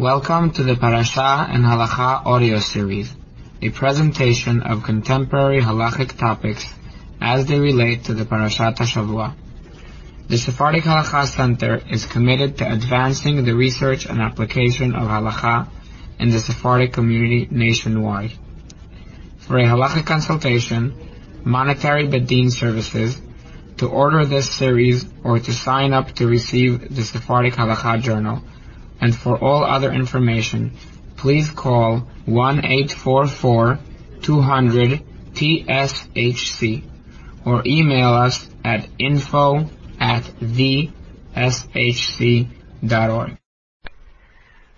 Welcome to the Parasha and Halacha audio series, a presentation of contemporary halachic topics as they relate to the Parashat HaShavua. The Sephardic Halacha Center is committed to advancing the research and application of halacha in the Sephardic community nationwide. For a halachic consultation, monetary Bet Din services, to order this series, or to sign up to receive the Sephardic Halacha Journal, and for all other information, please call 1-844-200-TSHC or email us at info at theshc.org.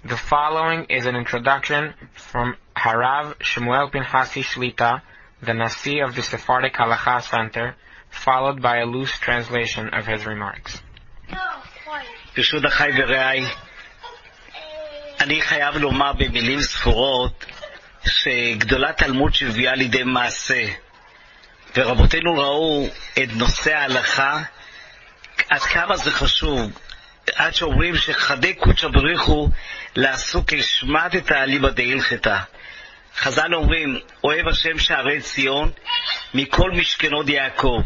The following is an introduction from Harav Shmuel Pinhasi Shlita, the Nasi of the Sephardic Halacha Center, followed by a loose translation of his remarks. No, אני חייב לומר במילים ספורות שגדולת תלמוד שהביאה לידי מעשה, ורבותינו ראו את נושא ההלכה, עד כמה זה חשוב, עד שאומרים שחדי קודשא בריחו לעסוק השמט את האליבא דהלכתה. חז"ל אומרים, אוהב השם שערי ציון מכל משכנות יעקב.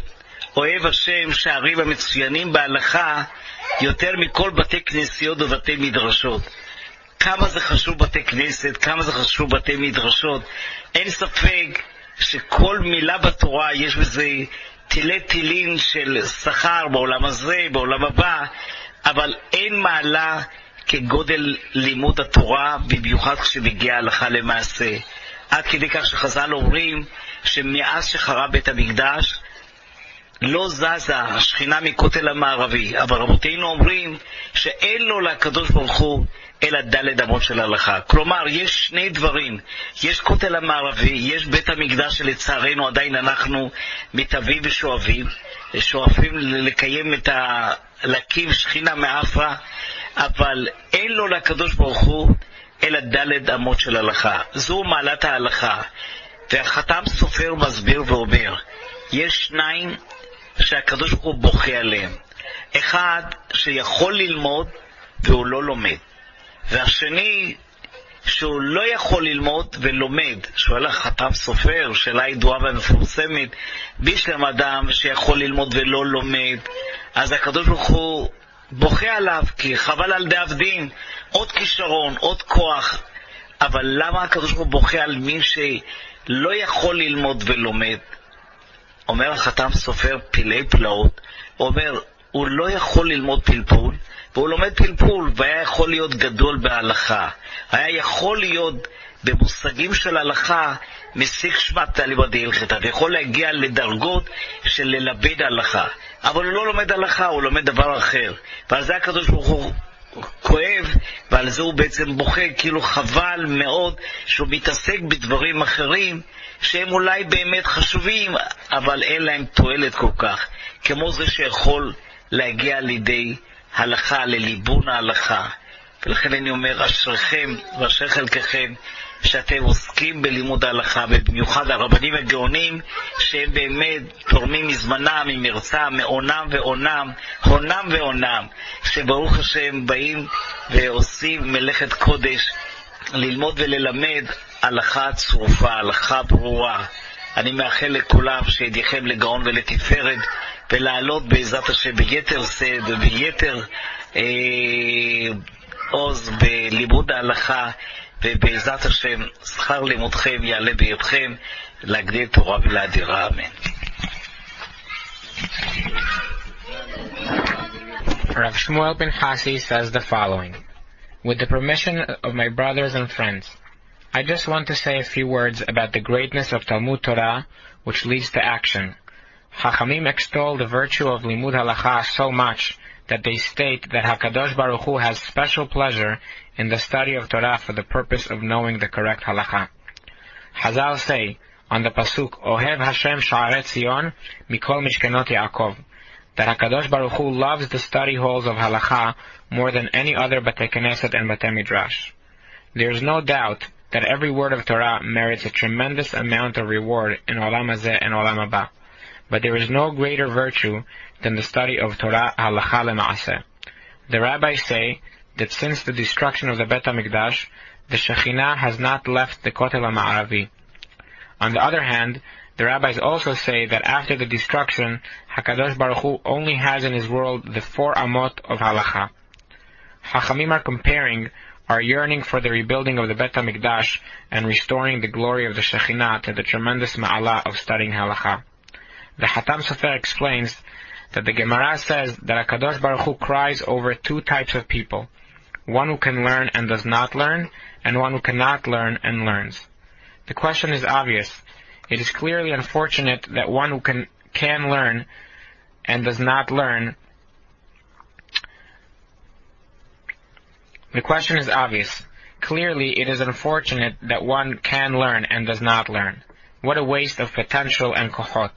אוהב השם שערים המצוינים בהלכה יותר מכל בתי כנסיות ובתי מדרשות. כמה זה חשוב בתי כנסת, כמה זה חשוב בתי מדרשות. אין ספק שכל מילה בתורה יש בזה תילי תילין של שכר בעולם הזה, בעולם הבא, אבל אין מעלה כגודל לימוד התורה, במיוחד כשמגיעה הלכה למעשה. עד כדי כך שחז"ל אומרים שמאז שחרב בית המקדש, לא זזה השכינה מכותל המערבי, אבל רבותינו אומרים שאין לו לקדוש ברוך הוא אלא דלת אמות של הלכה. כלומר, יש שני דברים, יש כותל המערבי, יש בית המקדש שלצערנו עדיין אנחנו מתאבים ושואבים, שואפים לקיים את ה... להקים שכינה מאפרה, אבל אין לו לקדוש ברוך הוא אלא דלת אמות של הלכה. זו מעלת ההלכה. והחתם סופר מסביר ואומר, יש שניים שהקדוש ברוך הוא בוכה עליהם. אחד שיכול ללמוד והוא לא לומד. והשני שהוא לא יכול ללמוד ולומד. שואל החתם סופר, שאלה ידועה ומפורסמת, בישלם אדם שיכול ללמוד ולא לומד, אז הקדוש ברוך הוא בוכה עליו, כי חבל על דאבדין, עוד כישרון, עוד כוח. אבל למה הקדוש ברוך הוא בוכה על מי שלא יכול ללמוד ולומד? אומר החתם סופר פילי פלאות, הוא אומר, הוא לא יכול ללמוד פלפול, והוא לומד פלפול, והיה יכול להיות גדול בהלכה. היה יכול להיות במושגים של הלכה מסיק שמת אליבא דהלכתא, ויכול להגיע לדרגות של ללמד הלכה. אבל הוא לא לומד הלכה, הוא לומד דבר אחר. ועל זה הקדוש ברוך הוא כואב, ועל זה הוא בעצם בוכה, כאילו חבל מאוד שהוא מתעסק בדברים אחרים שהם אולי באמת חשובים, אבל אין להם תועלת כל כך, כמו זה שיכול להגיע לידי הלכה, לליבון ההלכה. ולכן אני אומר, אשריכם ואשר חלקכם שאתם עוסקים בלימוד ההלכה, ובמיוחד הרבנים הגאונים, שהם באמת תורמים מזמנם, ממרצם, מעונם ועונם, הונם ועונם, שברוך השם באים ועושים מלאכת קודש, ללמוד וללמד הלכה צרופה, הלכה ברורה. אני מאחל לכולם שידיכם לגאון ולתפארת, ולעלות בעזרת השם ביתר שאת וביתר עוז בלימוד ההלכה, ובעזרת השם שכר לימודכם יעלה בידכם להגדיל תורה ולאדירה, אמן. Rav Shmuel Pinhasi says the following. With the permission of my brothers and friends, I just want to say a few words about the greatness of Talmud Torah, which leads to action, Chachamim extol the virtue of Limud Halacha so much that they state that Hakadosh Baruch Hu has special pleasure in the study of Torah for the purpose of knowing the correct halacha. Hazal say on the pasuk Ohev Hashem Sha'aret Zion Mikol Mishkenot Yaakov that Hakadosh Baruch Hu loves the study halls of halacha more than any other Bate Knesset and Bate Midrash. There is no doubt that every word of Torah merits a tremendous amount of reward in Olam Hazeh and Olam Haba. But there is no greater virtue than the study of Torah halacha lema'aseh. The rabbis say that since the destruction of the Bet HaMikdash, the Shekhinah has not left the Kotel HaMa'aravi. On the other hand, the rabbis also say that after the destruction, Hakadosh Baruch Hu only has in his world the four amot of halacha. Hachamim are comparing our yearning for the rebuilding of the Bet HaMikdash and restoring the glory of the Shekhinah to the tremendous ma'ala of studying halacha. The Hatam Sofer explains that the Gemara says that Hakadosh Baruch Hu cries over two types of people, one who can learn and does not learn, and one who cannot learn and learns. The question is obvious. It is clearly unfortunate that one who can, can learn and does not learn. The question is obvious. Clearly, it is unfortunate that one can learn and does not learn. What a waste of potential and kohot.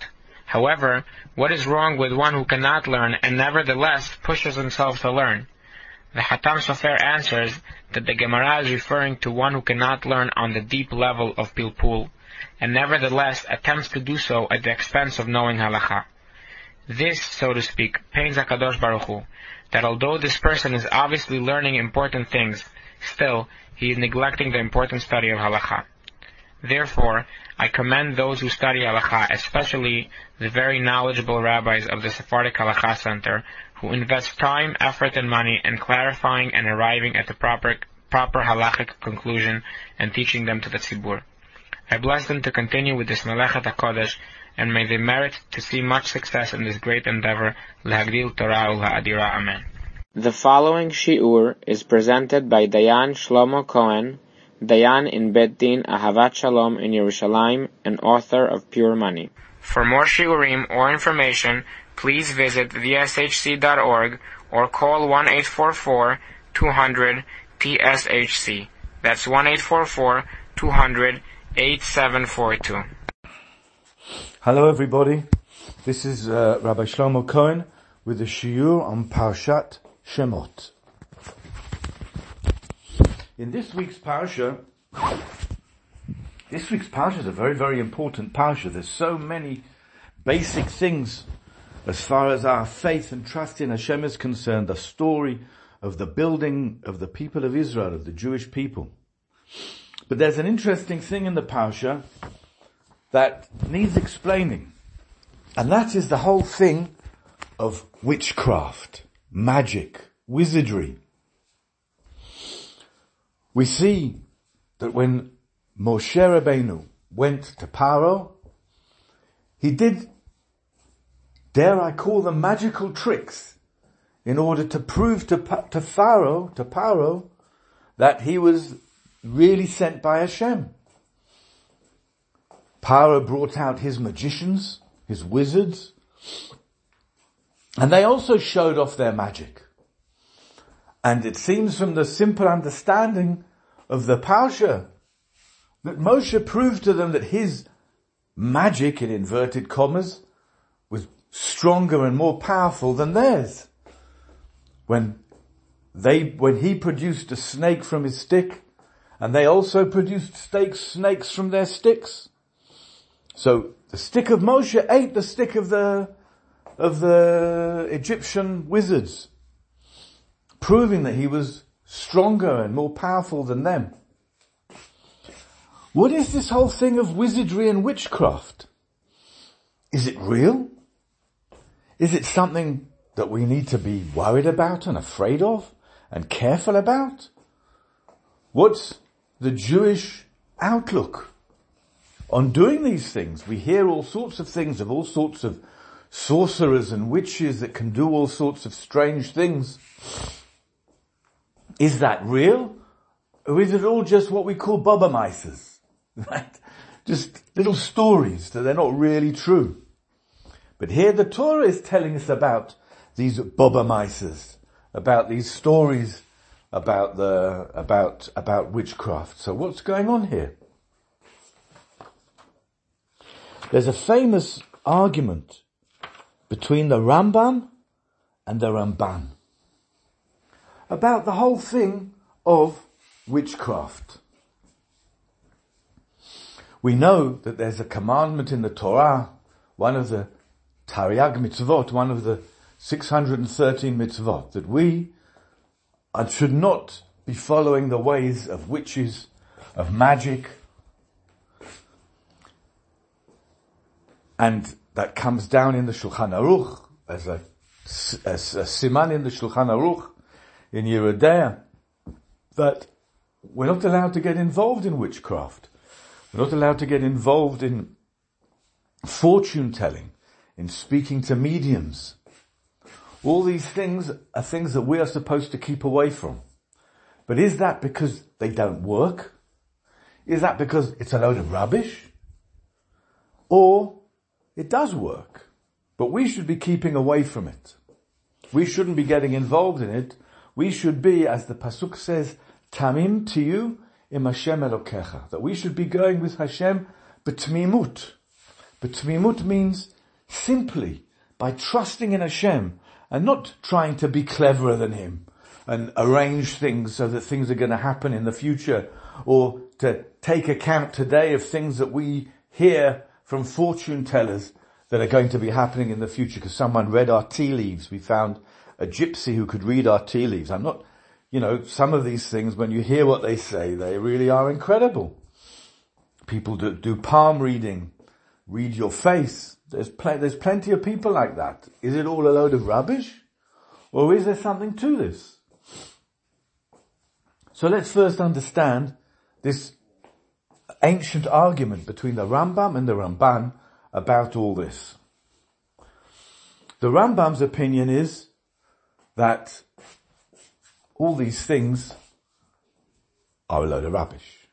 However, what is wrong with one who cannot learn and nevertheless pushes himself to learn? The Hatam Sofer answers that the Gemara is referring to one who cannot learn on the deep level of Pilpul, and nevertheless attempts to do so at the expense of knowing halacha. This, so to speak, pains HaKadosh Baruch Hu, that although this person is obviously learning important things, still, he is neglecting the important study of halacha. Therefore, I commend those who study halacha, especially the very knowledgeable rabbis of the Sephardic Halacha Center, who invest time, effort, and money in clarifying and arriving at the proper, proper halachic conclusion and teaching them to the tzibur. I bless them to continue with this Melechet HaKodesh, and may they merit to see much success in this great endeavor, Lehagdil Torah Ulha'adira. Amen. The following shiur is presented by Dayan Shlomo Cohen, Dayan in Bet Din Ahavat Shalom in Yerushalayim, and author of Pure Money. For more shiurim or information, please visit theshc.org or call 1-844-200-TSHC. That's 1-844-200 8742. Hello everybody, this is uh, Rabbi Shlomo Cohen with a shiur on Parshat Shemot. In this week's parsha, this week's parsha is a very, very important parsha. There's so many basic things as far as our faith and trust in Hashem is concerned, the story of the building of the people of Israel, of the Jewish people. But there's an interesting thing in the Parsha that needs explaining. And that is the whole thing of witchcraft, magic, wizardry. We see that when Moshe Rabbeinu went to Paro, he did, dare I call them magical tricks in order to prove to, to Pharaoh, to Paro, that he was really sent by Hashem. Paro brought out his magicians, his wizards, and they also showed off their magic. And it seems from the simple understanding of the Parsha that Moshe proved to them that his magic, in inverted commas, was stronger and more powerful than theirs. When they, when he produced a snake from his stick, and they also produced stakes, snakes from their sticks. So the stick of Moshe ate the stick of the, of the Egyptian wizards, proving that he was stronger and more powerful than them. What is this whole thing of wizardry and witchcraft? Is it real? Is it something that we need to be worried about and afraid of and careful about? What's the Jewish outlook on doing these things. We hear all sorts of things of all sorts of sorcerers and witches that can do all sorts of strange things. Is that real? Or is it all just what we call bobbermeises? Right? Just little stories that they're not really true. But here the Torah is telling us about these bobbermeises, about these stories about the, about, about witchcraft. So what's going on here? There's a famous argument between the Rambam and the Ramban about the whole thing of witchcraft. We know that there's a commandment in the Torah, one of the Tariag mitzvot, one of the 613 mitzvot, that we should not be following the ways of witches, of magic, and that comes down in the Shulchan Aruch as a, as a siman in the Shulchan Aruch in Yoreh De'ah that we're not allowed to get involved in witchcraft. We're not allowed to get involved in fortune telling, in speaking to mediums. All these things are things that we are supposed to keep away from. But is that because they don't work? Is that because it's a load of rubbish? Or it does work, but we should be keeping away from it. We shouldn't be getting involved in it. We should be, as the Pasuk says, Tamim tihyeh im Hashem Elokecha. That we should be going with Hashem betmimut. Betmimut means simply by trusting in Hashem and not trying to be cleverer than Him and arrange things so that things are going to happen in the future or to take account today of things that we hear from fortune tellers that are going to be happening in the future because someone read our tea leaves. We found a gypsy who could read our tea leaves. I'm not you know, some of these things, when you hear what they say, they really are incredible. People do, do palm reading, read your face. There's, pl- there's plenty of people like that. Is it all a load of rubbish? Or is there something to this? So let's first understand this ancient argument between the Rambam and the Ramban about all this. The Rambam's opinion is that all these things are a load of rubbish.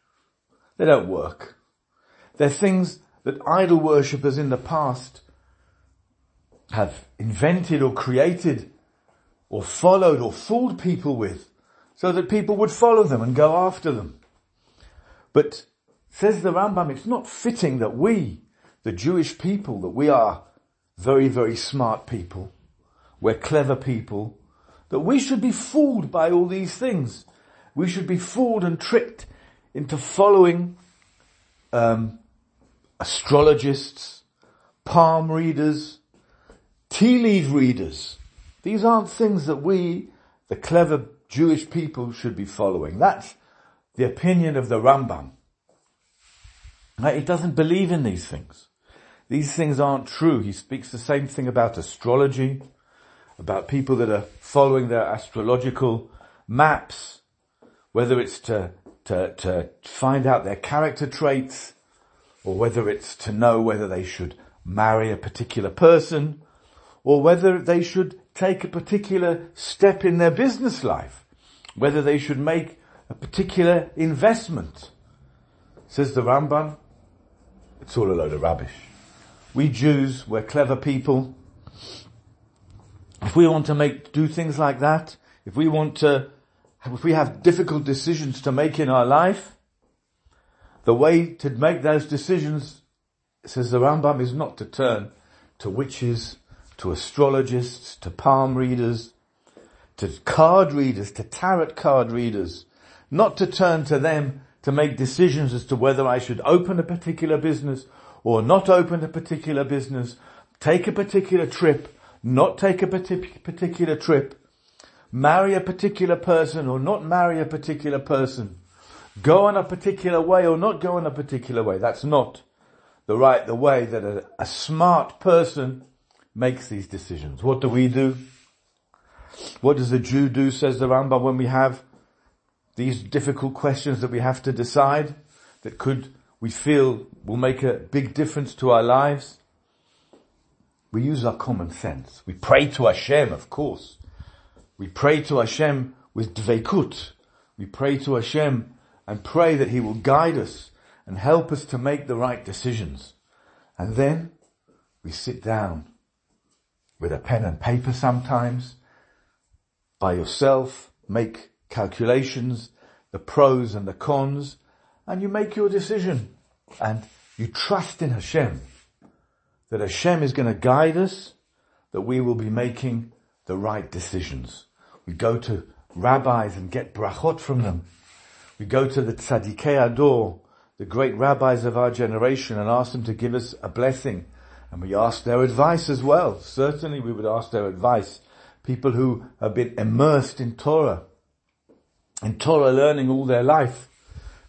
They don't work. They're things that idol worshippers in the past have invented or created or followed or fooled people with so that people would follow them and go after them. But says the Rambam, it's not fitting that we, the Jewish people, that we are very, very smart people, we're clever people, that we should be fooled by all these things. We should be fooled and tricked into following um, astrologists, palm readers, tea leaf readers. These aren't things that we, the clever Jewish people, should be following. That's the opinion of the Rambam. He doesn't believe in these things. These things aren't true. He speaks the same thing about astrology, about people that are following their astrological maps, whether it's to, to, to find out their character traits, or whether it's to know whether they should marry a particular person, or whether they should take a particular step in their business life, whether they should make a particular investment. Says the Ramban, it's all a load of rubbish. We Jews, we're clever people, if we want to make, do things like that, if we want to, if we have difficult decisions to make in our life, the way to make those decisions, says the Rambam, is not to turn to witches, to astrologists, to palm readers, to card readers, to tarot card readers, not to turn to them to make decisions as to whether I should open a particular business or not open a particular business, take a particular trip, not take a particular trip, marry a particular person or not marry a particular person, go on a particular way or not go on a particular way. That's not the right, the way that a, a smart person makes these decisions. What do we do? What does a Jew do, says the Rambam, when we have these difficult questions that we have to decide that could, we feel will make a big difference to our lives? We use our common sense. We pray to Hashem, of course. We pray to Hashem with dveikut. We pray to Hashem and pray that He will guide us and help us to make the right decisions. And then we sit down with a pen and paper sometimes by yourself, make calculations, the pros and the cons, and you make your decision and you trust in Hashem that Hashem is going to guide us, that we will be making the right decisions. We go to rabbis and get brachot from them. We go to the tzaddikei hador, the great rabbis of our generation and ask them to give us a blessing. And we ask their advice as well. Certainly we would ask their advice. People who have been immersed in Torah. in Torah learning all their life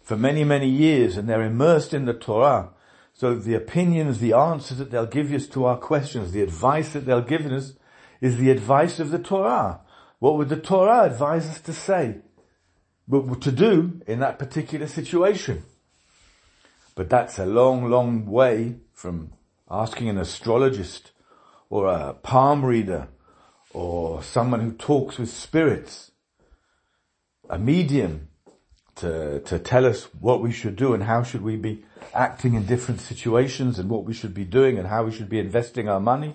for many, many years and they're immersed in the Torah. So the opinions, the answers that they'll give us to our questions, the advice that they'll give us is the advice of the Torah. What would the Torah advise us to say? But to do in that particular situation? But that's a long, long way from asking an astrologist or a palm reader or someone who talks with spirits, a medium to, to tell us what we should do and how should we be acting in different situations and what we should be doing and how we should be investing our money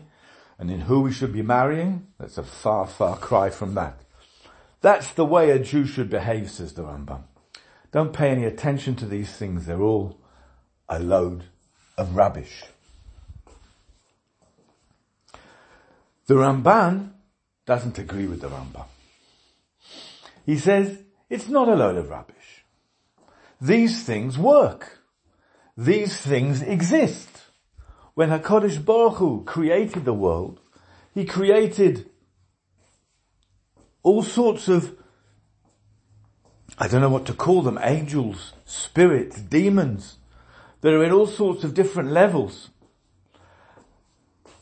and in who we should be marrying. That's a far, far cry from that. That's the way a Jew should behave, says the Rambam. Don't pay any attention to these things. They're all a load of rubbish. The Ramban doesn't agree with the Rambam. He says, it's not a load of rubbish. These things work. These things exist. When HaKadosh Baruch Hu created the world, He created all sorts of, I don't know what to call them, angels, spirits, demons, that are in all sorts of different levels.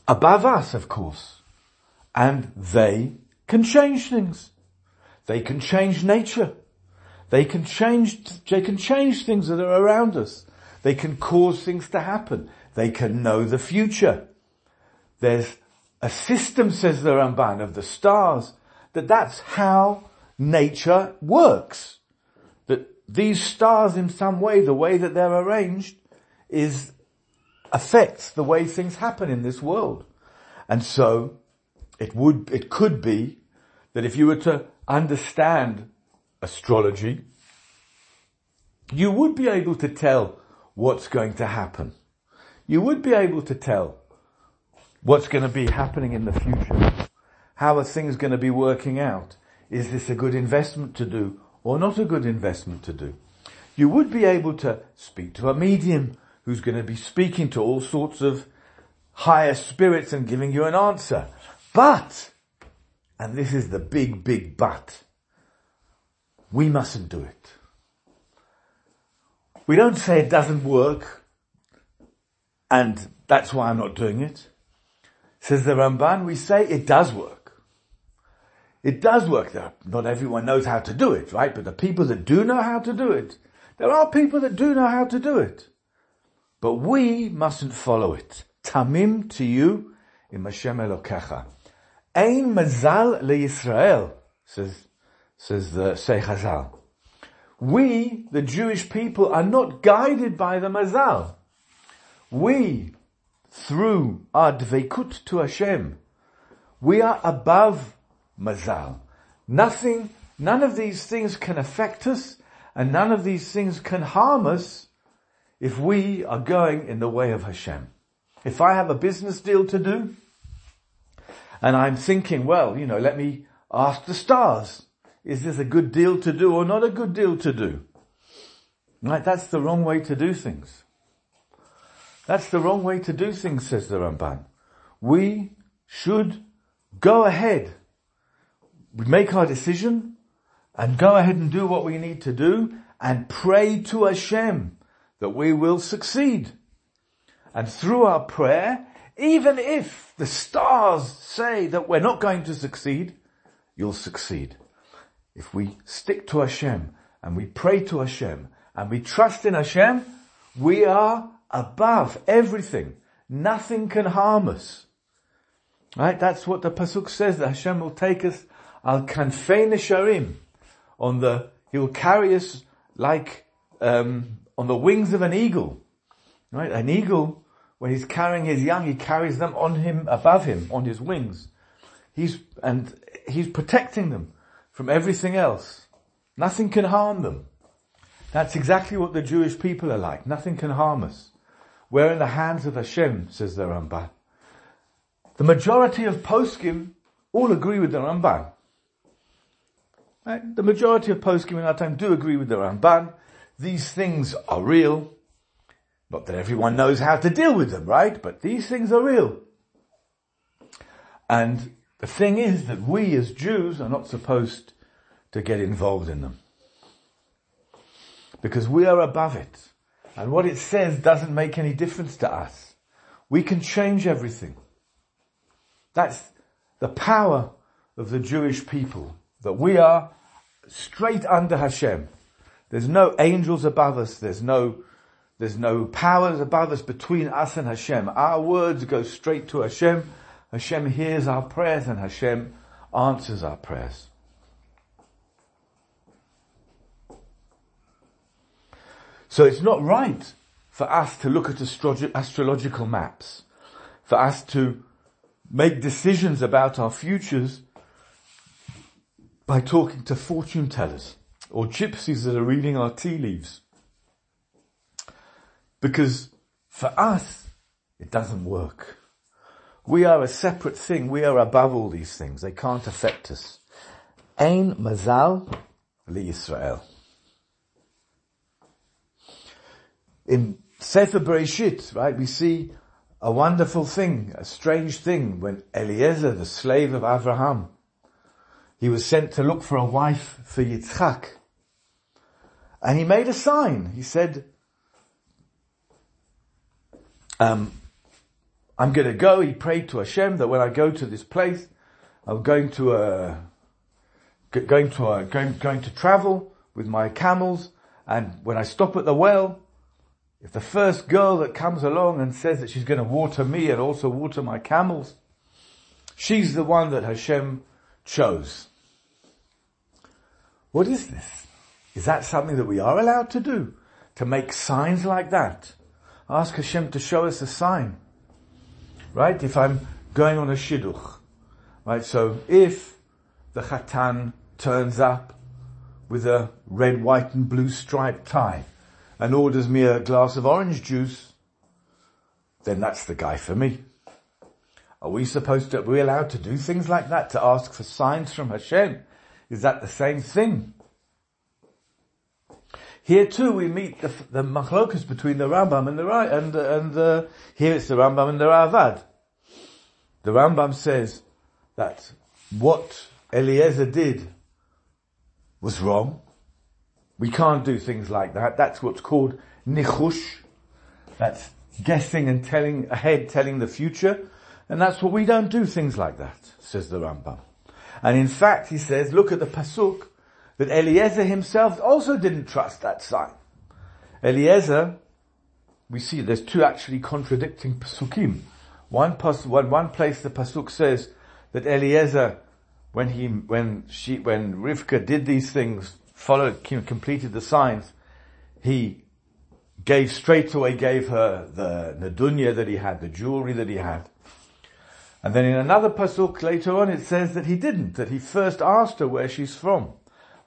Above us, of course. And they can change things. They can change nature. They can change, they can change things that are around us. They can cause things to happen. They can know the future. There's a system, says the Ramban, of the stars, that that's how nature works. That these stars in some way, the way that they're arranged, is, affects the way things happen in this world. And so, it would, it could be that if you were to understand astrology, you would be able to tell what's going to happen. You would be able to tell what's going to be happening in the future. How are things going to be working out? Is this a good investment to do or not a good investment to do? You would be able to speak to a medium who's going to be speaking to all sorts of higher spirits and giving you an answer. But, and this is the big, big but, we mustn't do it. We don't say it doesn't work, and that's why I'm not doing it. Says the Ramban, we say it does work. It does work. Not everyone knows how to do it, right? But the people that do know how to do it, there are people that do know how to do it. But we mustn't follow it. Tamim tihyeh in Hashem Elokecha. Ein mazal leYisrael, says, says the Say Chazal. We, the Jewish people, are not guided by the mazal. We, through our dveikut to Hashem, we are above mazal. Nothing, none of these things can affect us, and none of these things can harm us if we are going in the way of Hashem. If I have a business deal to do, and I'm thinking, well, you know, let me ask the stars. Is this a good deal to do or not a good deal to do? Right? That's the wrong way to do things. That's the wrong way to do things, says the Ramban. We should go ahead. We make our decision and go ahead and do what we need to do and pray to Hashem that we will succeed. And through our prayer, even if the stars say that we're not going to succeed, you'll succeed. If we stick to Hashem and we pray to Hashem and we trust in Hashem, we are above everything. Nothing can harm us. Right? That's what the Pasuk says that Hashem will take us al kanfei nesharim on the, he will carry us like, um, on the wings of an eagle. Right? An eagle when he's carrying his young, he carries them on him, above him, on his wings. He's, and he's protecting them from everything else. Nothing can harm them. That's exactly what the Jewish people are like. Nothing can harm us. We're in the hands of Hashem, says the Ramban. The majority of poskim all agree with the Ramban. Right? The majority of poskim in our time do agree with the Ramban. These things are real. Not that everyone knows how to deal with them, right? But these things are real. And the thing is that we as Jews are not supposed to get involved in them. Because we are above it. And what it says doesn't make any difference to us. We can change everything. That's the power of the Jewish people. That we are straight under Hashem. There's no angels above us. There's no, there's no powers above us between us and Hashem. Our words go straight to Hashem. Hashem hears our prayers and Hashem answers our prayers. So it's not right for us to look at astrological maps, for us to make decisions about our futures by talking to fortune tellers or gypsies that are reading our tea leaves. Because for us, it doesn't work. We are a separate thing. We are above all these things. They can't affect us. Ein mazal li. In Sefer Bereshit, right, we see a wonderful thing, a strange thing when Eliezer, the slave of Abraham, he was sent to look for a wife for Yitzchak. And he made a sign. He said, um, I'm going to go. He prayed to Hashem that when I go to this place, I'm going to, uh, going to, uh, going, going to travel with my camels. And when I stop at the well, if the first girl that comes along and says that she's going to water me and also water my camels, she's the one that Hashem chose. What is this? Is that something that we are allowed to do? To make signs like that? Ask Hashem to show us a sign. Right? If I'm going on a shidduch. Right? So if the chatan turns up with a red, white and blue striped tie, and orders me a glass of orange juice, then that's the guy for me. Are we supposed to, are we allowed to do things like that to ask for signs from Hashem? Is that the same thing? Here too we meet the, the machlokas between the Rambam and the and and uh, here it's the Rambam and the Ravad. The Rambam says that what Eliezer did was wrong. We can't do things like that. That's what's called nichush. That's guessing and telling ahead, telling the future. And that's what we don't do things like that, says the Rambam. And in fact, he says, look at the pasuk, that Eliezer himself also didn't trust that sign. Eliezer, we see there's two actually contradicting pasukim. One, pas- one, one place the pasuk says that Eliezer, when he, when she, when Rivka did these things, followed, completed the signs, he gave straight away, gave her the nadunya that he had, the jewelry that he had. And then in another pasuk later on it says that he didn't, that he first asked her where she's from.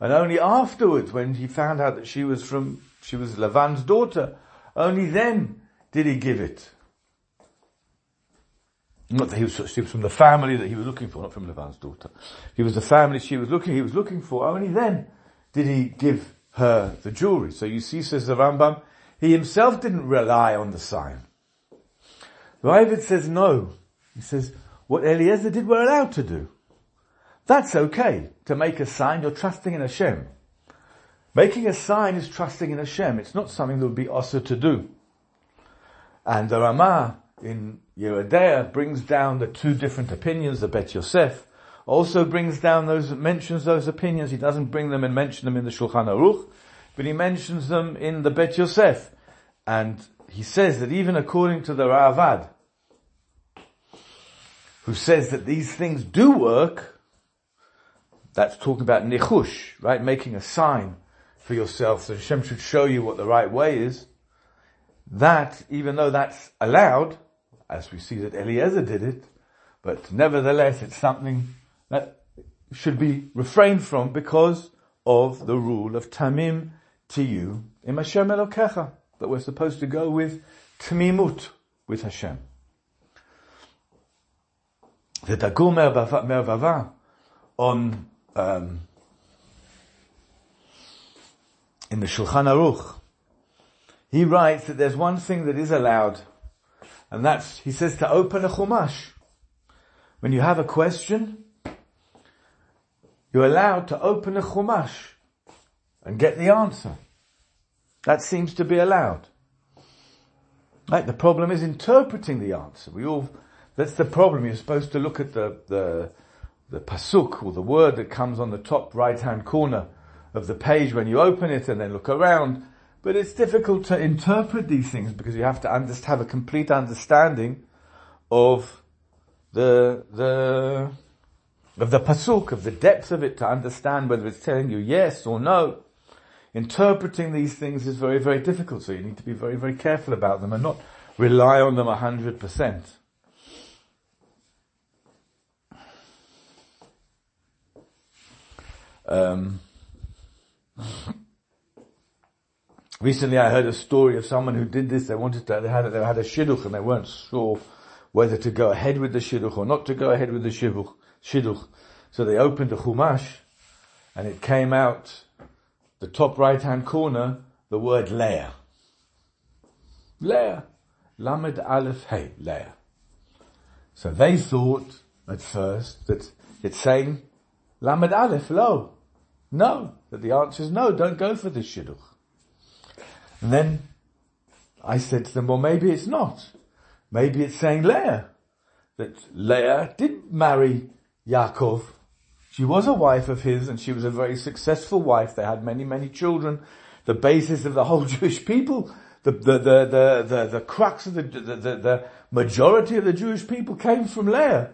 And only afterwards, when he found out that she was from, she was Lavan's daughter, only then did he give it. Not that he was, she was from the family that he was looking for, not from Lavan's daughter. He was the family she was looking, he was looking for, only then did he give her the jewelry. So you see, says the Rambam, he himself didn't rely on the sign. Ravad says no. He says, what Eliezer did we're allowed to do. That's okay to make a sign, you're trusting in Hashem. Making a sign is trusting in Hashem. It's not something that would be also to do. And the Ramah in Yoreh brings down the two different opinions, the Bet Yosef, also brings down those, mentions those opinions. He doesn't bring them and mention them in the Shulchan Aruch, but he mentions them in the Bet Yosef. And he says that even according to the Ravad, who says that these things do work, that's talking about nichush, right? Making a sign for yourself so Hashem should show you what the right way is. That, even though that's allowed, as we see that Eliezer did it, but nevertheless it's something that should be refrained from because of the rule of tamim tiyu im Hashem Elokecha, that we're supposed to go with tamimut with Hashem. The Dagul Merevava on um, in the Shulchan Aruch, he writes that there's one thing that is allowed, and that's, he says to open a chumash. When you have a question, you're allowed to open a chumash and get the answer. That seems to be allowed. Right? The problem is interpreting the answer. We all, that's the problem. You're supposed to look at the, the, the pasuk or the word that comes on the top right hand corner of the page when you open it and then look around. But it's difficult to interpret these things because you have to have a complete understanding of the, the, of the pasuk, of the depth of it to understand whether it's telling you yes or no. Interpreting these things is very, very difficult, so you need to be very, very careful about them and not rely on them a hundred percent. Um, recently I heard a story of someone who did this, they wanted to, they had, they had a shidduch and they weren't sure whether to go ahead with the shidduch or not to go ahead with the shidduch. shidduch. So they opened the chumash and it came out, the top right hand corner, the word Leah. Leah. Lamed Aleph Hey, Leah. So they thought at first that it's saying Lamed Aleph, Lo. No. That the answer is no, don't go for this shidduch. And then I said to them, well maybe it's not. Maybe it's saying Leah. That Leah did marry Yaakov. She was a wife of his and she was a very successful wife. They had many, many children. The basis of the whole Jewish people, the, the, the, the, the, the crux of the, the, the, the majority of the Jewish people came from Leah.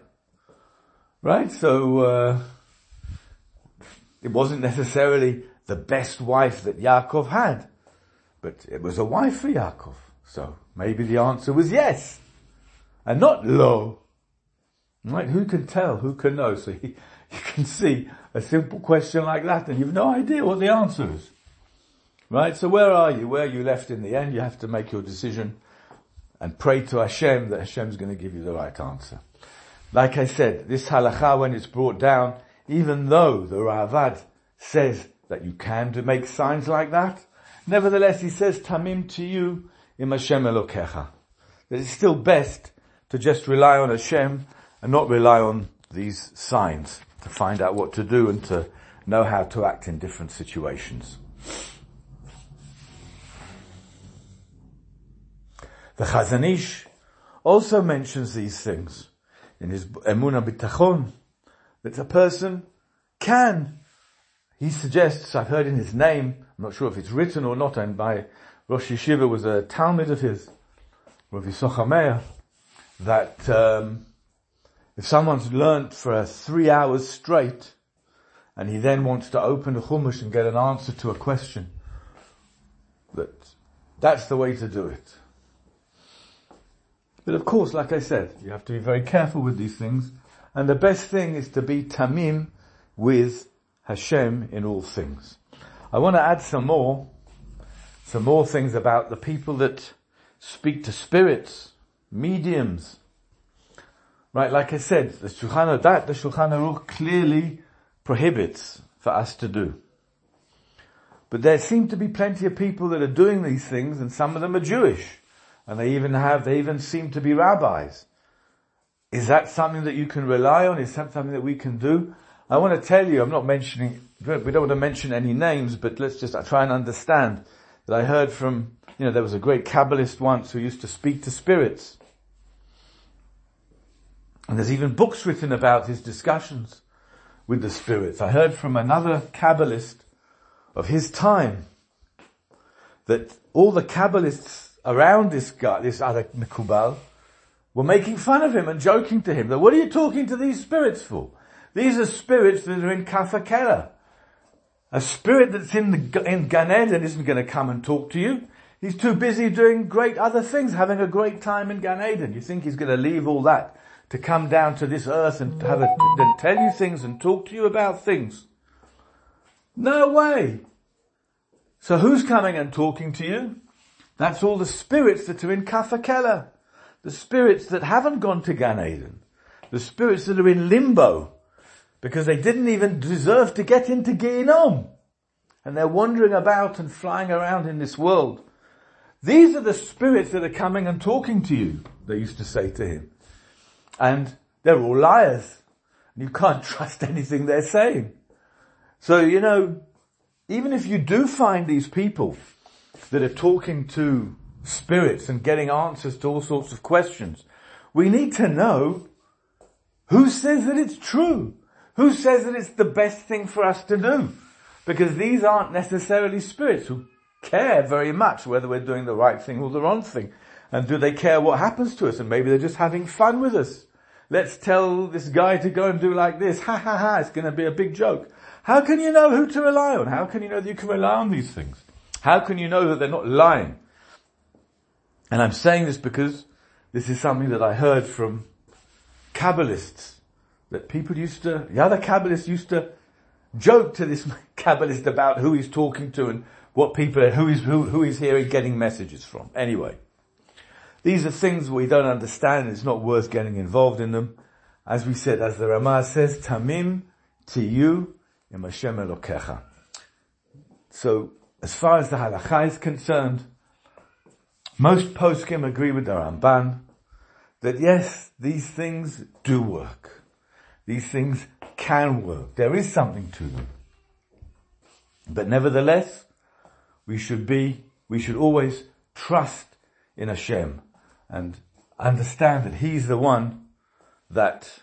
Right? So, uh, it wasn't necessarily the best wife that Yaakov had, but it was a wife for Yaakov. So maybe the answer was yes, and not lo. Right? Who can tell? Who can know? So you, you can see a simple question like that and you've no idea what the answer is. Right? So where are you? Where are you left in the end? You have to make your decision and pray to Hashem that Hashem's going to give you the right answer. Like I said, this halacha when it's brought down, even though the Ravad says that you can to make signs like that, nevertheless he says tamim tihyeh im Hashem Elokecha. That it's still best to just rely on Hashem and not rely on these signs to find out what to do and to know how to act in different situations. The Chazon Ish also mentions these things in his Emunah B'Tachon that a person can, he suggests, I've heard in his name, I'm not sure if it's written or not, and by Rosh Yeshiva was a Talmud of his, Rav Yisocha that um, if someone's learnt for three hours straight, and he then wants to open the Chumash and get an answer to a question, that that's the way to do it. But of course, like I said, you have to be very careful with these things. And the best thing is to be tamim with Hashem in all things. I want to add some more, some more things about the people that speak to spirits, mediums. Right, like I said, the Shulchan that the Shulchan Aruch clearly prohibits for us to do. But there seem to be plenty of people that are doing these things and some of them are Jewish. And they even have, they even seem to be rabbis. Is that something that you can rely on? Is that something that we can do? I want to tell you, I'm not mentioning, we don't want to mention any names, but let's just try and understand that I heard from, you know, there was a great Kabbalist once who used to speak to spirits. And there's even books written about his discussions with the spirits. I heard from another Kabbalist of his time that all the Kabbalists around this guy, this other Mekubal, were making fun of him and joking to him that what are you talking to these spirits for? These are spirits that are in Kaf HaKela. A spirit that's in the, in Gan isn't going to come and talk to you. He's too busy doing great other things, having a great time in Gan Eden. You think he's going to leave all that to come down to this earth and have a, and tell you things and talk to you about things? No way. So who's coming and talking to you? That's all the spirits that are in Kaf HaKela. The spirits that haven't gone to Gan Eden. The spirits that are in limbo. Because they didn't even deserve to get into Gehinnom. And they're wandering about and flying around in this world. These are the spirits that are coming and talking to you, they used to say to him. And they're all liars. You can't trust anything they're saying. So, you know, even if you do find these people that are talking to spirits and getting answers to all sorts of questions. We need to know who says that it's true? Who says that it's the best thing for us to do? Because these aren't necessarily spirits who care very much whether we're doing the right thing or the wrong thing. And do they care what happens to us? And maybe they're just having fun with us. Let's tell this guy to go and do like this. Ha ha ha, it's going to be a big joke. How can you know who to rely on? How can you know that you can rely on these things? How can you know that they're not lying? And I'm saying this because this is something that I heard from Kabbalists. That people used to, the other Kabbalists used to joke to this Kabbalist about who he's talking to and what people, who he's, who, who he's hearing getting messages from. Anyway. These are things we don't understand it's not worth getting involved in them. As we said, as the Ramah says, Tamim tihyeh im Hashem Elokecha. So, as far as the halacha is concerned, most poskim agree with the Ramban that yes, these things do work. These things can work. There is something to them. But nevertheless, we should be, we should always trust in Hashem and understand that He's the one that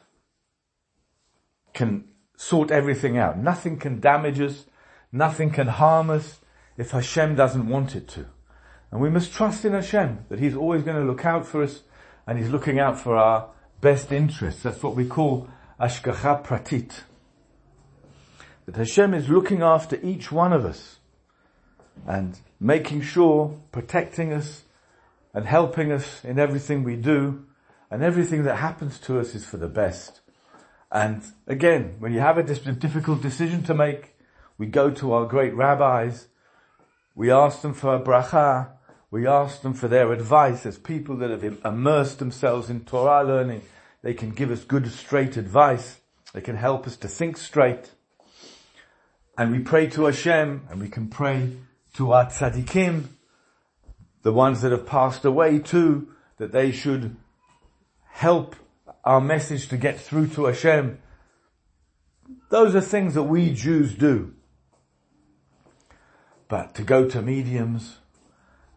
can sort everything out. Nothing can damage us. Nothing can harm us if Hashem doesn't want it to. And we must trust in Hashem that He's always going to look out for us and He's looking out for our best interests. That's what we call Ashgacha Pratit. That Hashem is looking after each one of us and making sure, protecting us, and helping us in everything we do, and everything that happens to us is for the best. And again, when you have a difficult decision to make, we go to our great rabbis, we ask them for a bracha, we ask them for their advice as people that have immersed themselves in Torah learning. They can give us good straight advice. They can help us to think straight. And we pray to Hashem and we can pray to our tzaddikim the ones that have passed away too, that they should help our message to get through to Hashem. Those are things that we Jews do. But to go to mediums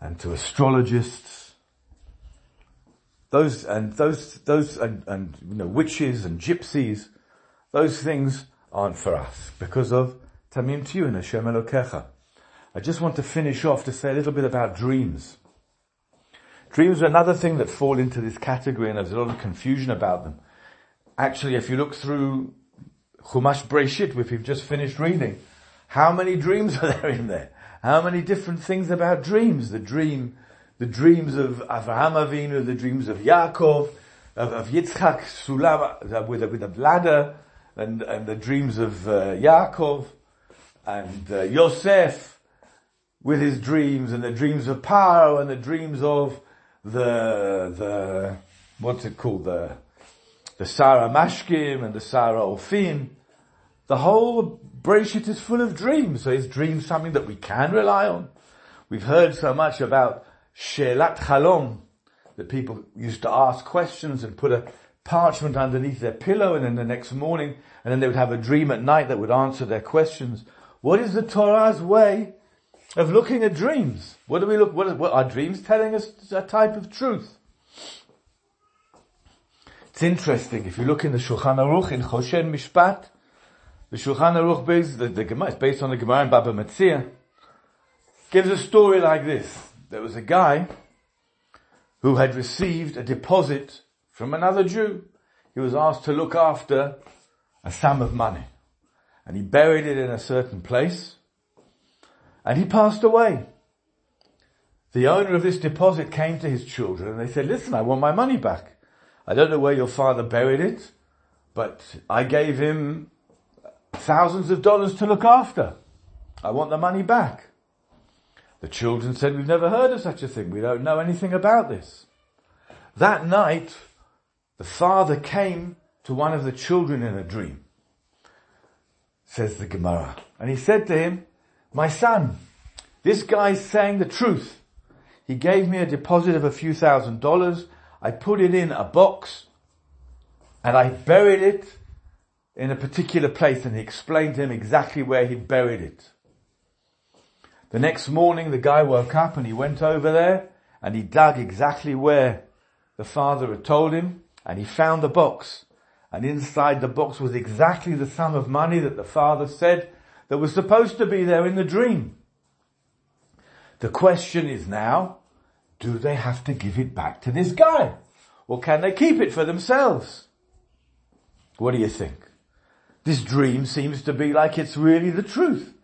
and to astrologists, those and those those and, and you know witches and gypsies, those things aren't for us because of Tamim Tihyeh and Hashem. I just want to finish off to say a little bit about dreams. Dreams are another thing that fall into this category and there's a lot of confusion about them. Actually, if you look through Chumash Breshit, which we've just finished reading, how many dreams are there in there? How many different things about dreams? The dream, the dreams of Avraham Avinu, the dreams of Yaakov, of, of Yitzchak, Sulam, with a, with a bladder, and, and the dreams of uh, Yaakov, and uh, Yosef, with his dreams and the dreams of Paro and the dreams of the, the, what's it called, the, the Sar HaMashkim and the Sar HaOfim. The whole Breshit is full of dreams. So is dreams something that we can rely on? We've heard so much about Shelat Chalom, that people used to ask questions and put a parchment underneath their pillow and then the next morning, and then they would have a dream at night that would answer their questions. What is the Torah's way of looking at dreams. What do we look, what, what are dreams telling us a type of truth? It's interesting, if you look in the Shulchan Aruch, in Choshen Mishpat, the Shulchan Aruch based, the, the Gemara, it's based on the Gemara in Baba Metzia, gives a story like this. There was a guy who had received a deposit from another Jew. He was asked to look after a sum of money. And he buried it in a certain place. And he passed away. The owner of this deposit came to his children and they said, listen, I want my money back. I don't know where your father buried it, but I gave him thousands of dollars to look after. I want the money back. The children said, we've never heard of such a thing. We don't know anything about this. That night, the father came to one of the children in a dream, says the Gemara. And he said to him, my son, this guy's saying the truth. He gave me a deposit of a few thousand dollars. I put it in a box and I buried it in a particular place and he explained to him exactly where he buried it. The next morning the guy woke up and he went over there and he dug exactly where the father had told him and he found the box. And inside the box was exactly the sum of money that the father said that was supposed to be there in the dream. The question is now, do they have to give it back to this guy? Or can they keep it for themselves? What do you think? This dream seems to be like it's really the truth.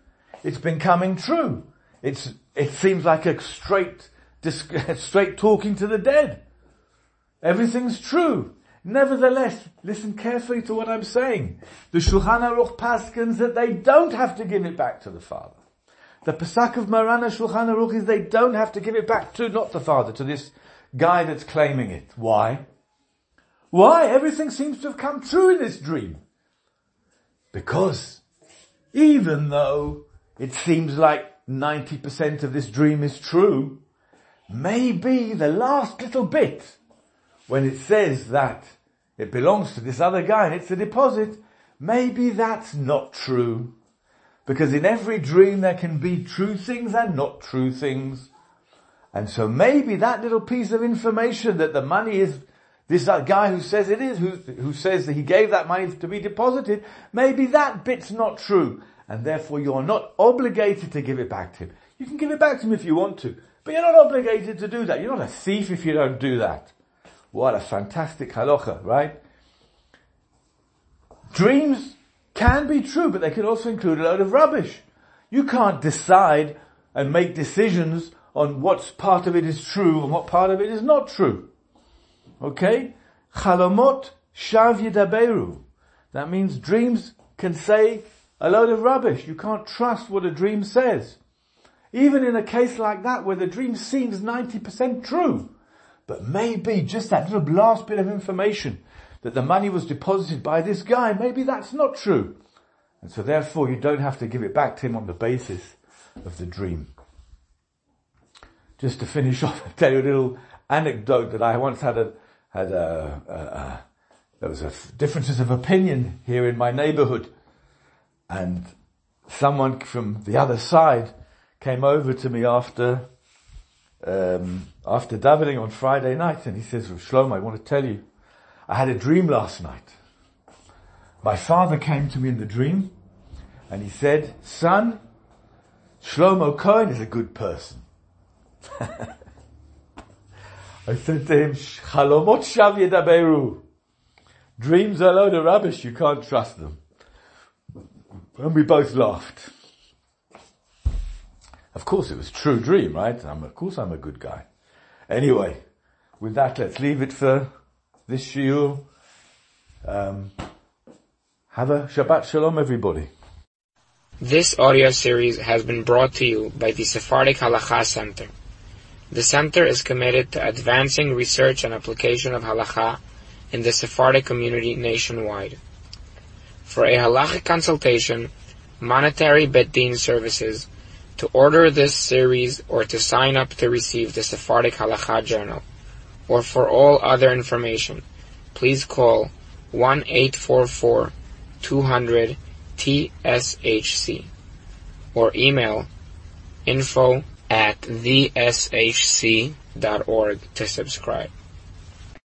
It's been coming true. It's, it seems like a straight, straight talking to the dead. Everything's true. Nevertheless, listen carefully to what I'm saying. The Shulchan Aruch paskins that they don't have to give it back to the father. The psak of Maran HaShulchan Aruch is they don't have to give it back to, not the father, to this guy that's claiming it. Why? Why? Everything seems to have come true in this dream. Because even though it seems like 90% of this dream is true, maybe the last little bit, when it says that it belongs to this other guy and it's a deposit, maybe that's not true. Because in every dream there can be true things and not true things. And so maybe that little piece of information that the money is, this guy who says it is, who, who says that he gave that money to be deposited, maybe that bit's not true. And therefore you're not obligated to give it back to him. You can give it back to him if you want to, but you're not obligated to do that. You're not a thief if you don't do that. What a fantastic halacha, right? Dreams can be true, but they can also include a load of rubbish. You can't decide and make decisions on what part of it is true and what part of it is not true. Okay? Chalomot shav yedaberu. That means dreams can say a load of rubbish. You can't trust what a dream says. Even in a case like that where the dream seems 90% true, but maybe just that little last bit of information that the money was deposited by this guy, maybe that's not true. And so therefore you don't have to give it back to him on the basis of the dream. Just to finish off, I'll tell you a little anecdote that I once had a, had a, a, a there was a differences of opinion here in my neighborhood and someone from the other side came over to me after um, after davening on Friday night, and he says, Shlomo, I want to tell you, I had a dream last night. My father came to me in the dream and he said, son, Shlomo Cohen is a good person. I said to him, Chalomot shav yedaberu. Dreams are a load of rubbish, you can't trust them. And we both laughed. Of course it was true dream, right? I'm, of course I'm a good guy. Anyway, with that let's leave it for this shiur. Um, have a Shabbat Shalom everybody. This audio series has been brought to you by the Sephardic Halacha Center. The center is committed to advancing research and application of halacha in the Sephardic community nationwide. For a halachic consultation, monetary bet din services, to order this series or to sign up to receive the Sephardic Halacha Journal, or for all other information, please call 1-844-200-TSHC or email info at theshc.org to subscribe.